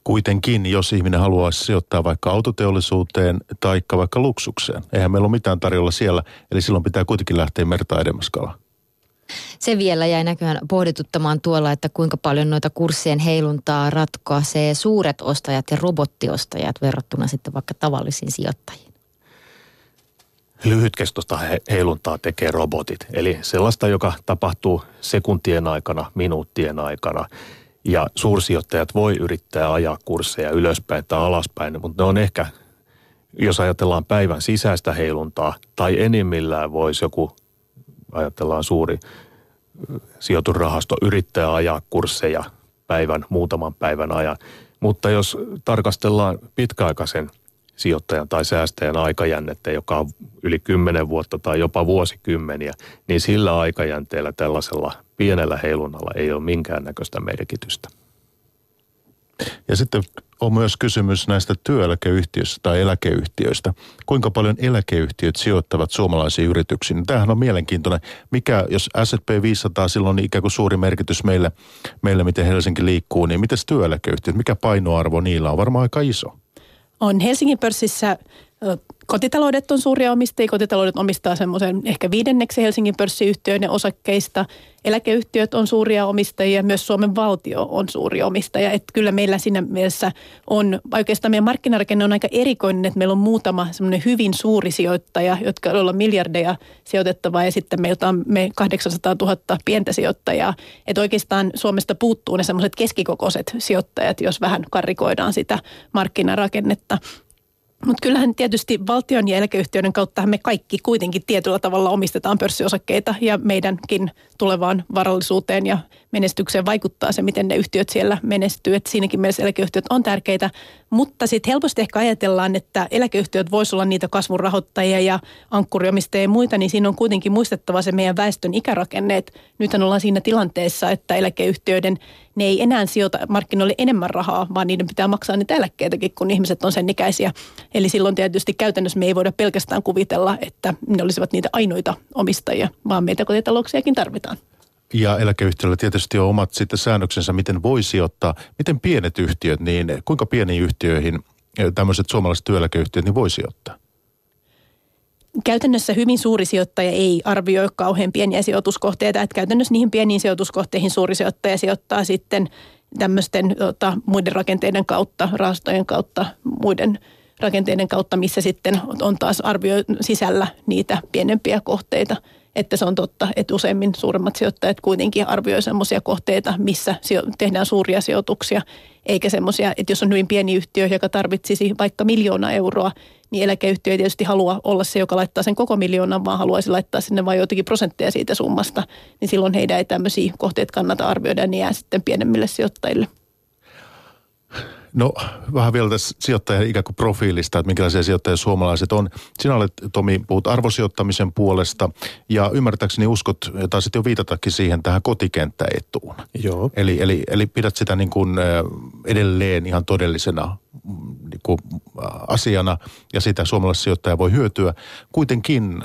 Kuitenkin, jos ihminen haluaisi sijoittaa vaikka autoteollisuuteen tai vaikka luksukseen, eihän meillä ole mitään tarjolla siellä, eli silloin pitää kuitenkin lähteä merta edemmäs kalaa. Se vielä jäi näköjään pohdituttamaan tuolla, että kuinka paljon noita kurssien heiluntaa ratkaisee suuret ostajat ja robottiostajat verrattuna sitten vaikka tavallisiin sijoittajiin lyhytkestoista heiluntaa tekee robotit. Eli sellaista, joka tapahtuu sekuntien aikana, minuuttien aikana. Ja suursijoittajat voi yrittää ajaa kursseja ylöspäin tai alaspäin, mutta ne on ehkä, jos ajatellaan päivän sisäistä heiluntaa, tai enimmillään voisi joku, ajatellaan suuri sijoitusrahasto, yrittää ajaa kursseja päivän, muutaman päivän ajan. Mutta jos tarkastellaan pitkäaikaisen sijoittajan tai säästäjän aikajännettä, joka on yli 10 vuotta tai jopa vuosikymmeniä, niin sillä aikajänteellä tällaisella pienellä heilunnalla ei ole minkäännäköistä merkitystä. Ja sitten on myös kysymys näistä työeläkeyhtiöistä tai eläkeyhtiöistä. Kuinka paljon eläkeyhtiöt sijoittavat suomalaisiin yrityksiin? Tämähän on mielenkiintoinen. Mikä, jos S&P 500 silloin on ikään kuin suuri merkitys meille, meille miten Helsinki liikkuu, niin miten työeläkeyhtiöt, mikä painoarvo niillä on? Varmaan aika iso on Helsingin pörssissä Kotitaloudet on suuria omistajia. Kotitaloudet omistaa semmoisen ehkä viidenneksi Helsingin pörssiyhtiöiden osakkeista. Eläkeyhtiöt on suuria omistajia, myös Suomen valtio on suuri omistaja. Että kyllä meillä siinä mielessä on, oikeastaan meidän markkinarakenne on aika erikoinen, että meillä on muutama semmoinen hyvin suuri sijoittaja, jotka on miljardeja sijoitettavaa ja sitten meiltä on me 800 000 pientä sijoittajaa. Että oikeastaan Suomesta puuttuu ne semmoiset keskikokoiset sijoittajat, jos vähän karikoidaan sitä markkinarakennetta. Mutta kyllähän tietysti valtion ja eläkeyhtiöiden kautta me kaikki kuitenkin tietyllä tavalla omistetaan pörssiosakkeita ja meidänkin tulevaan varallisuuteen ja menestykseen vaikuttaa se, miten ne yhtiöt siellä menestyy. Et siinäkin mielessä eläkeyhtiöt on tärkeitä, mutta sitten helposti ehkä ajatellaan, että eläkeyhtiöt voisivat olla niitä kasvun rahoittajia ja ankkuriomistajia ja muita, niin siinä on kuitenkin muistettava se meidän väestön ikärakenne. Nyt ollaan siinä tilanteessa, että eläkeyhtiöiden ne ei enää sijoita markkinoille enemmän rahaa, vaan niiden pitää maksaa niitä eläkkeitäkin, kun ihmiset on sen ikäisiä. Eli silloin tietysti käytännössä me ei voida pelkästään kuvitella, että ne olisivat niitä ainoita omistajia, vaan meitä kotitalouksiakin tarvitaan. Ja eläkeyhtiöllä tietysti on omat sitten säännöksensä, miten voi sijoittaa. Miten pienet yhtiöt, niin kuinka pieniin yhtiöihin tämmöiset suomalaiset työeläkeyhtiöt niin voi sijoittaa? Käytännössä hyvin suuri sijoittaja ei arvioi kauhean pieniä sijoituskohteita. Että käytännössä niihin pieniin sijoituskohteihin suuri sijoittaja sijoittaa sitten tämmöisten tota, muiden rakenteiden kautta, rahastojen kautta, muiden rakenteiden kautta, missä sitten on taas arvio sisällä niitä pienempiä kohteita – että se on totta, että useimmin suuremmat sijoittajat kuitenkin arvioivat sellaisia kohteita, missä tehdään suuria sijoituksia, eikä semmoisia, että jos on hyvin pieni yhtiö, joka tarvitsisi vaikka miljoona euroa, niin eläkeyhtiö ei tietysti halua olla se, joka laittaa sen koko miljoonan, vaan haluaisi laittaa sinne vain joitakin prosentteja siitä summasta, niin silloin heidän ei tämmöisiä kohteita kannata arvioida, niin jää sitten pienemmille sijoittajille. No vähän vielä tässä sijoittajan ikään kuin profiilista, että minkälaisia sijoittajia suomalaiset on. Sinä olet, Tomi, puhut arvosijoittamisen puolesta ja ymmärtääkseni uskot, tai sitten jo viitatakin siihen tähän kotikenttäetuun. Joo. Eli, eli, eli pidät sitä niin kuin edelleen ihan todellisena niin kuin asiana ja sitä suomalaissijoittaja voi hyötyä. Kuitenkin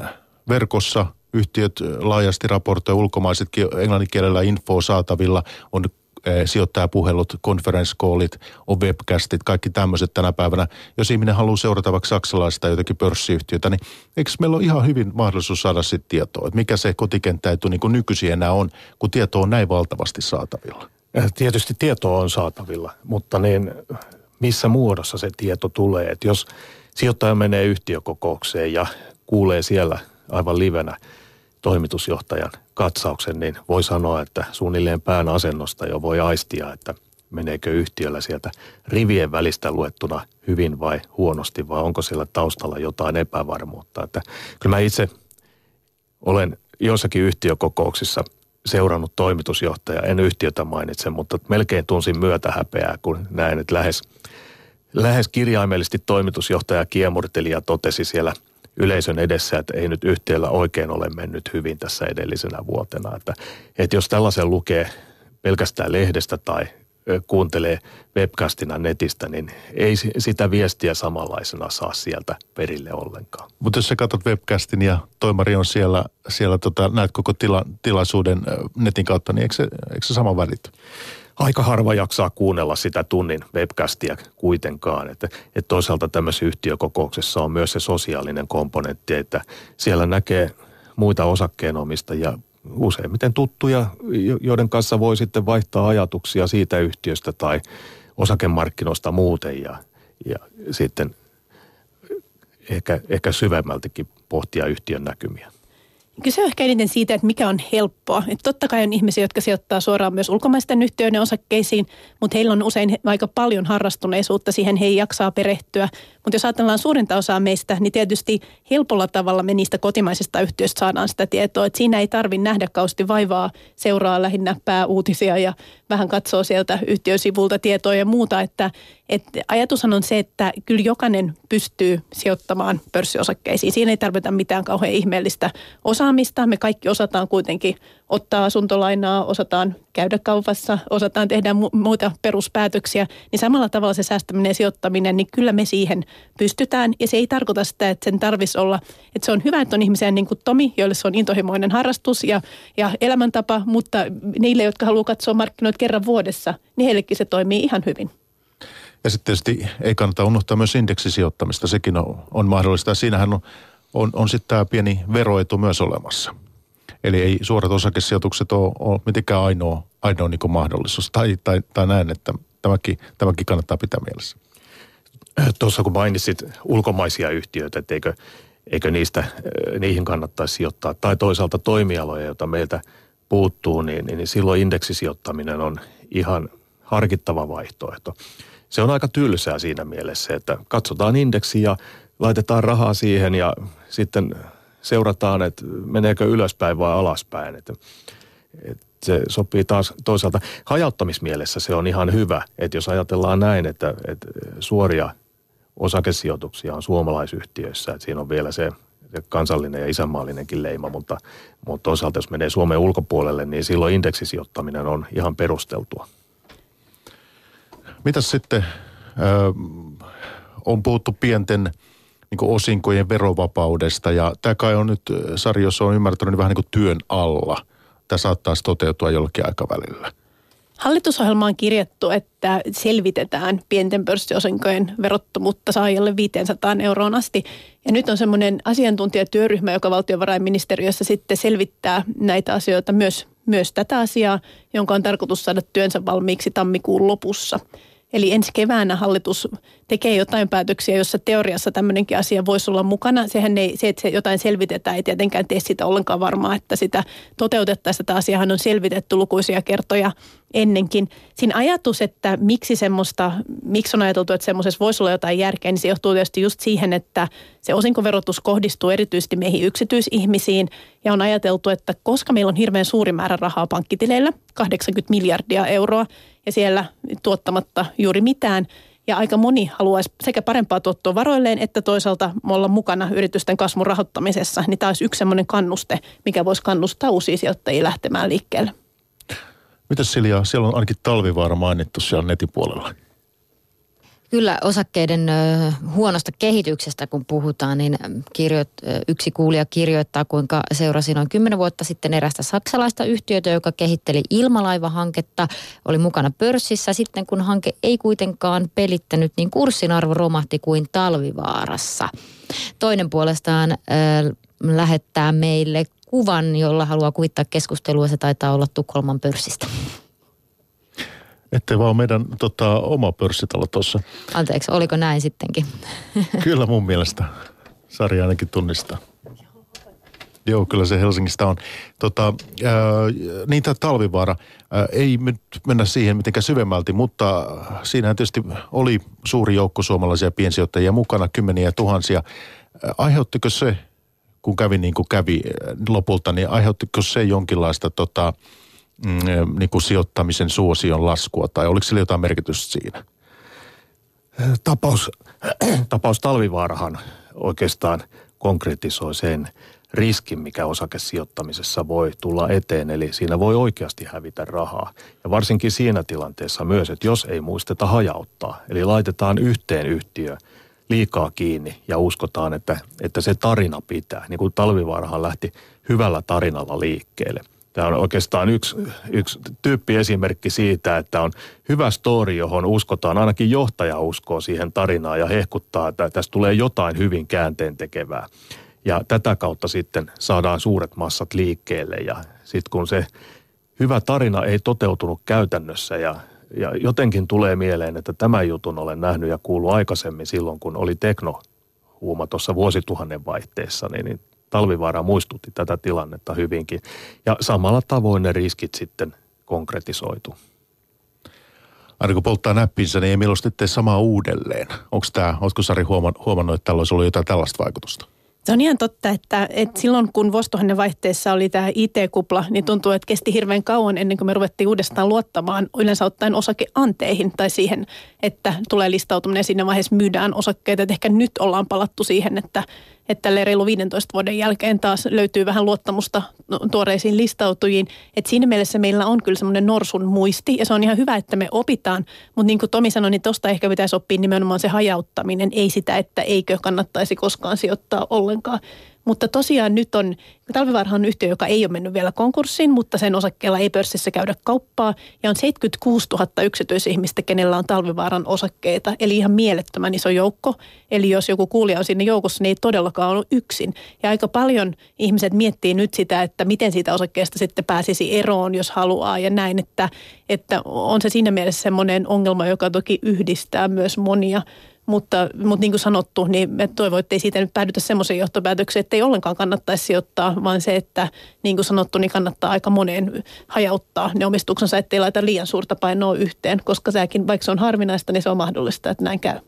verkossa yhtiöt laajasti raportoivat ulkomaisetkin englanninkielellä infoa saatavilla on Eh, sijoittajapuhelut, konferenssikoolit, on webcastit, kaikki tämmöiset tänä päivänä. Jos ihminen haluaa seurata vaikka saksalaista jotakin pörssiyhtiötä, niin eikö meillä ole ihan hyvin mahdollisuus saada sitten tietoa, että mikä se kotikenttäetu niin kuin nykyisin enää on, kun tieto on näin valtavasti saatavilla? Eh, tietysti tieto on saatavilla, mutta niin missä muodossa se tieto tulee. Että jos sijoittaja menee yhtiökokoukseen ja kuulee siellä aivan livenä toimitusjohtajan katsauksen, niin voi sanoa, että suunnilleen pään asennosta jo voi aistia, että meneekö yhtiöllä sieltä rivien välistä luettuna hyvin vai huonosti, vai onko siellä taustalla jotain epävarmuutta. Että kyllä mä itse olen joissakin yhtiökokouksissa seurannut toimitusjohtaja, en yhtiötä mainitse, mutta melkein tunsin myötä häpeää, kun näin, että lähes, lähes kirjaimellisesti toimitusjohtaja kiemurteli ja totesi siellä yleisön edessä, että ei nyt yhtiöllä oikein ole mennyt hyvin tässä edellisenä vuotena. Että, että jos tällaisen lukee pelkästään lehdestä tai kuuntelee webcastina netistä, niin ei sitä viestiä samanlaisena saa sieltä perille ollenkaan. Mutta jos sä katsot webcastin ja toimari on siellä, siellä tota, näet koko tila, tilaisuuden netin kautta, niin eikö se, eikö se sama välity? Aika harva jaksaa kuunnella sitä tunnin webcastia kuitenkaan. Että, että toisaalta tämmöisessä yhtiökokouksessa on myös se sosiaalinen komponentti, että siellä näkee muita osakkeenomistajia useimmiten tuttuja, joiden kanssa voi sitten vaihtaa ajatuksia siitä yhtiöstä tai osakemarkkinoista muuten ja, ja sitten ehkä, ehkä syvemmältikin pohtia yhtiön näkymiä. Kyse on ehkä eniten siitä, että mikä on helppoa. Että totta kai on ihmisiä, jotka sijoittaa suoraan myös ulkomaisten yhtiöiden osakkeisiin, mutta heillä on usein aika paljon harrastuneisuutta siihen, he ei jaksaa perehtyä. Mutta jos ajatellaan suurinta osaa meistä, niin tietysti helpolla tavalla me niistä kotimaisista yhtiöistä saadaan sitä tietoa. Että siinä ei tarvitse nähdä kausti vaivaa, seuraa lähinnä pääuutisia ja vähän katsoo sieltä yhtiösivulta tietoa ja muuta. Että, että ajatushan on se, että kyllä jokainen pystyy sijoittamaan pörssiosakkeisiin. Siinä ei tarvita mitään kauhean ihmeellistä osaamista. Me kaikki osataan kuitenkin ottaa asuntolainaa, osataan käydä kaupassa, osataan tehdä mu- muita peruspäätöksiä, niin samalla tavalla se säästäminen ja sijoittaminen, niin kyllä me siihen pystytään. Ja se ei tarkoita sitä, että sen tarvitsisi olla, että se on hyvä, että on ihmisiä niin kuin Tomi, joille se on intohimoinen harrastus ja, ja elämäntapa, mutta niille, jotka haluaa katsoa markkinoita kerran vuodessa, niin heillekin se toimii ihan hyvin. Ja sitten tietysti ei kannata unohtaa myös indeksisijoittamista, sekin on, on mahdollista. Ja siinähän on, on, on sitten tämä pieni veroetu myös olemassa. Eli ei suorat osakesijoitukset ole, ole mitenkään ainoa, ainoa niin mahdollisuus. Tai, tai, tai näin, että tämäkin, tämäkin kannattaa pitää mielessä. Tuossa kun mainitsit ulkomaisia yhtiöitä, että eikö, eikö niistä, niihin kannattaisi sijoittaa, tai toisaalta toimialoja, joita meiltä puuttuu, niin, niin silloin indeksisijoittaminen on ihan harkittava vaihtoehto. Se on aika tylsää siinä mielessä, että katsotaan indeksi ja laitetaan rahaa siihen ja sitten seurataan, että meneekö ylöspäin vai alaspäin. Että, että se sopii taas toisaalta. Hajauttamismielessä se on ihan hyvä, että jos ajatellaan näin, että, että suoria osakesijoituksia on suomalaisyhtiöissä, että siinä on vielä se, kansallinen ja isänmaallinenkin leima, mutta, mutta toisaalta jos menee Suomen ulkopuolelle, niin silloin indeksisijoittaminen on ihan perusteltua. Mitäs sitten, ö, on puhuttu pienten niin osinkojen verovapaudesta ja tämä kai on nyt, Sari, jos on ymmärtänyt, niin vähän niin kuin työn alla. Tämä saattaisi toteutua jollakin aikavälillä. Hallitusohjelmaan on kirjattu, että selvitetään pienten pörssiosinkojen verottomuutta saajalle 500 euroon asti. Ja nyt on semmoinen asiantuntijatyöryhmä, joka valtiovarainministeriössä sitten selvittää näitä asioita, myös, myös tätä asiaa, jonka on tarkoitus saada työnsä valmiiksi tammikuun lopussa. Eli ensi keväänä hallitus tekee jotain päätöksiä, jossa teoriassa tämmöinenkin asia voisi olla mukana. Sehän ei, se, että se jotain selvitetään, ei tietenkään tee sitä ollenkaan varmaa, että sitä toteutettaisiin. Tätä asiahan on selvitetty lukuisia kertoja ennenkin. Siinä ajatus, että miksi semmoista, miksi on ajateltu, että semmoisessa voisi olla jotain järkeä, niin se johtuu tietysti just siihen, että se osinkoverotus kohdistuu erityisesti meihin yksityisihmisiin. Ja on ajateltu, että koska meillä on hirveän suuri määrä rahaa pankkitileillä, 80 miljardia euroa, ja siellä tuottamatta juuri mitään, ja aika moni haluaisi sekä parempaa tuottoa varoilleen, että toisaalta olla mukana yritysten kasvun rahoittamisessa. Niin tämä olisi yksi sellainen kannuste, mikä voisi kannustaa uusia sijoittajia lähtemään liikkeelle. Mitäs Silja, siellä on ainakin talvivaara mainittu siellä netin puolella. Kyllä osakkeiden huonosta kehityksestä kun puhutaan, niin kirjoit, yksi kuulija kirjoittaa, kuinka seurasi noin kymmenen vuotta sitten erästä saksalaista yhtiötä, joka kehitteli ilmalaivahanketta, oli mukana pörssissä. Sitten kun hanke ei kuitenkaan pelittänyt, niin kurssin arvo romahti kuin talvivaarassa. Toinen puolestaan äh, lähettää meille kuvan, jolla haluaa kuvittaa keskustelua. Se taitaa olla Tukholman pörssistä. Ettei vaan meidän tota, oma pörssitalo tuossa. Anteeksi, oliko näin sittenkin? Kyllä mun mielestä. Sari ainakin tunnistaa. Joo, kyllä se Helsingistä on. Tota, ää, niitä talvivaara, ää, ei nyt mennä siihen mitenkään syvemmälti, mutta siinä tietysti oli suuri joukko suomalaisia piensijoittajia mukana, kymmeniä tuhansia. Aiheuttiko se, kun kävi niin kuin kävi lopulta, niin aiheuttiko se jonkinlaista tota, mm, niin kuin sijoittamisen suosion laskua, tai oliko sillä jotain merkitystä siinä? Tapaus, tapaus Talvivaarahan oikeastaan konkretisoi sen riskin, mikä osakesijoittamisessa voi tulla eteen. Eli siinä voi oikeasti hävitä rahaa. Ja varsinkin siinä tilanteessa myös, että jos ei muisteta hajauttaa, eli laitetaan yhteen yhtiö liikaa kiinni ja uskotaan, että, että se tarina pitää. Niin kuin Talvivaarahan lähti hyvällä tarinalla liikkeelle – Tämä on oikeastaan yksi, yksi tyyppiesimerkki siitä, että on hyvä story, johon uskotaan, ainakin johtaja uskoo siihen tarinaan ja hehkuttaa, että tästä tulee jotain hyvin käänteen tekevää. Ja tätä kautta sitten saadaan suuret massat liikkeelle ja sitten kun se hyvä tarina ei toteutunut käytännössä ja, ja jotenkin tulee mieleen, että tämän jutun olen nähnyt ja kuullut aikaisemmin silloin, kun oli teknohuuma tuossa vuosituhannen vaihteessa, niin, niin Talvivaara muistutti tätä tilannetta hyvinkin. Ja samalla tavoin ne riskit sitten konkretisoitu. Aina kun polttaa näppinsä, niin ei tee samaa uudelleen. Onko tämä, oletko Sari huomannut, että tällä olisi ollut jotain tällaista vaikutusta? Se on ihan totta, että, että silloin kun vuosituhannen vaihteessa oli tämä IT-kupla, niin tuntuu, että kesti hirveän kauan ennen kuin me ruvettiin uudestaan luottamaan yleensä ottaen osakeanteihin tai siihen, että tulee listautuminen ja siinä vaiheessa myydään osakkeita. Että ehkä nyt ollaan palattu siihen, että että reilu 15 vuoden jälkeen taas löytyy vähän luottamusta tuoreisiin listautujiin. Että siinä mielessä meillä on kyllä semmoinen norsun muisti ja se on ihan hyvä, että me opitaan. Mutta niin kuin Tomi sanoi, niin tuosta ehkä pitäisi oppia nimenomaan se hajauttaminen, ei sitä, että eikö kannattaisi koskaan sijoittaa ollenkaan. Mutta tosiaan nyt on, Talvivaarahan on yhtiö, joka ei ole mennyt vielä konkurssiin, mutta sen osakkeella ei pörssissä käydä kauppaa. Ja on 76 000 yksityisihmistä, kenellä on Talvivaaran osakkeita, eli ihan mielettömän iso joukko. Eli jos joku kuulija on siinä joukossa, niin ei todellakaan ollut yksin. Ja aika paljon ihmiset miettii nyt sitä, että miten siitä osakkeesta sitten pääsisi eroon, jos haluaa ja näin, että, että on se siinä mielessä semmoinen ongelma, joka toki yhdistää myös monia mutta, mutta niin kuin sanottu, niin me toivon, että ei siitä nyt päädytä semmoisen johtopäätökseen, että ei ollenkaan kannattaisi sijoittaa, vaan se, että niin kuin sanottu, niin kannattaa aika moneen hajauttaa ne omistuksensa, ettei laita liian suurta painoa yhteen, koska sekin, vaikka se on harvinaista, niin se on mahdollista, että näin käy.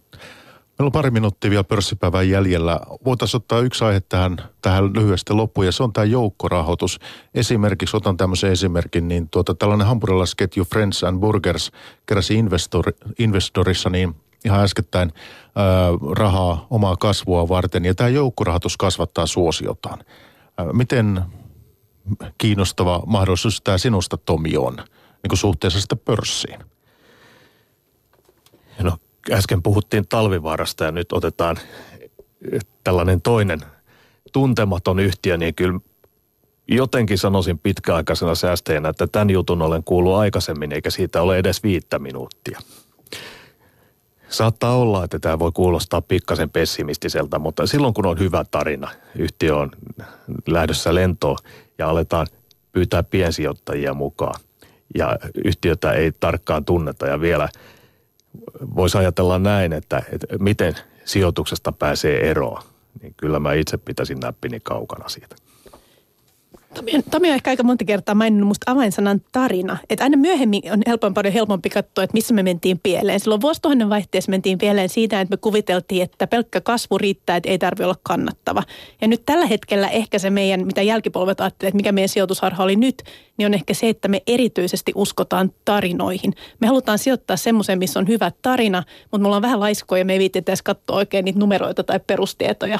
Meillä on pari minuuttia vielä pörssipäivän jäljellä. Voitaisiin ottaa yksi aihe tähän, tähän lyhyesti loppuun ja se on tämä joukkorahoitus. Esimerkiksi, otan tämmöisen esimerkin, niin tuota, tällainen hampurilaisketju Friends and Burgers keräsi investor, investorissa niin ihan äskettäin ää, rahaa omaa kasvua varten ja tämä joukkorahoitus kasvattaa suosiotaan. Ää, miten kiinnostava mahdollisuus tämä sinusta Tomi on niin kuin suhteessa sitä pörssiin? No äsken puhuttiin talvivaarasta ja nyt otetaan tällainen toinen tuntematon yhtiö, niin kyllä jotenkin sanoisin pitkäaikaisena säästäjänä, että tämän jutun olen kuullut aikaisemmin, eikä siitä ole edes viittä minuuttia. Saattaa olla, että tämä voi kuulostaa pikkasen pessimistiseltä, mutta silloin kun on hyvä tarina, yhtiö on lähdössä lentoon ja aletaan pyytää piensijoittajia mukaan ja yhtiötä ei tarkkaan tunneta ja vielä voisi ajatella näin, että, että miten sijoituksesta pääsee eroon, niin kyllä mä itse pitäisin näppini kaukana siitä. Tomi, on ehkä aika monta kertaa maininnut musta avainsanan tarina. Että aina myöhemmin on helpompi, paljon helpompi katsoa, että missä me mentiin pieleen. Silloin vuosituhannen vaihteessa mentiin pieleen siitä, että me kuviteltiin, että pelkkä kasvu riittää, että ei tarvitse olla kannattava. Ja nyt tällä hetkellä ehkä se meidän, mitä jälkipolvet ajattelevat, että mikä meidän sijoitusharha oli nyt, niin on ehkä se, että me erityisesti uskotaan tarinoihin. Me halutaan sijoittaa semmoiseen, missä on hyvä tarina, mutta me ollaan vähän laiskoja, me ei viitti edes katsoa oikein niitä numeroita tai perustietoja.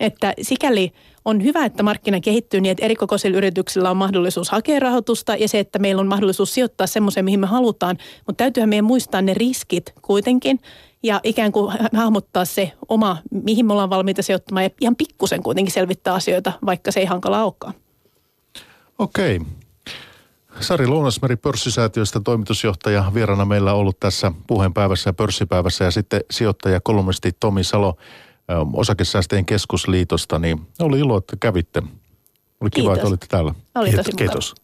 Että sikäli on hyvä, että markkina kehittyy niin, että erikokoisilla yrityksillä on mahdollisuus hakea rahoitusta ja se, että meillä on mahdollisuus sijoittaa semmoiseen, mihin me halutaan. Mutta täytyyhän meidän muistaa ne riskit kuitenkin ja ikään kuin hahmottaa se oma, mihin me ollaan valmiita sijoittamaan ja ihan pikkusen kuitenkin selvittää asioita, vaikka se ei hankala olekaan. Okei. Sari Lounasmeri pörssisäätiöstä toimitusjohtaja vierana meillä ollut tässä puheenpäivässä ja pörssipäivässä ja sitten sijoittaja kolumnisti Tomi Salo osakesäästäjien keskusliitosta, niin oli ilo, että kävitte. Oli kiva, Kiitos. että olitte täällä. Oli tosi Kiitos.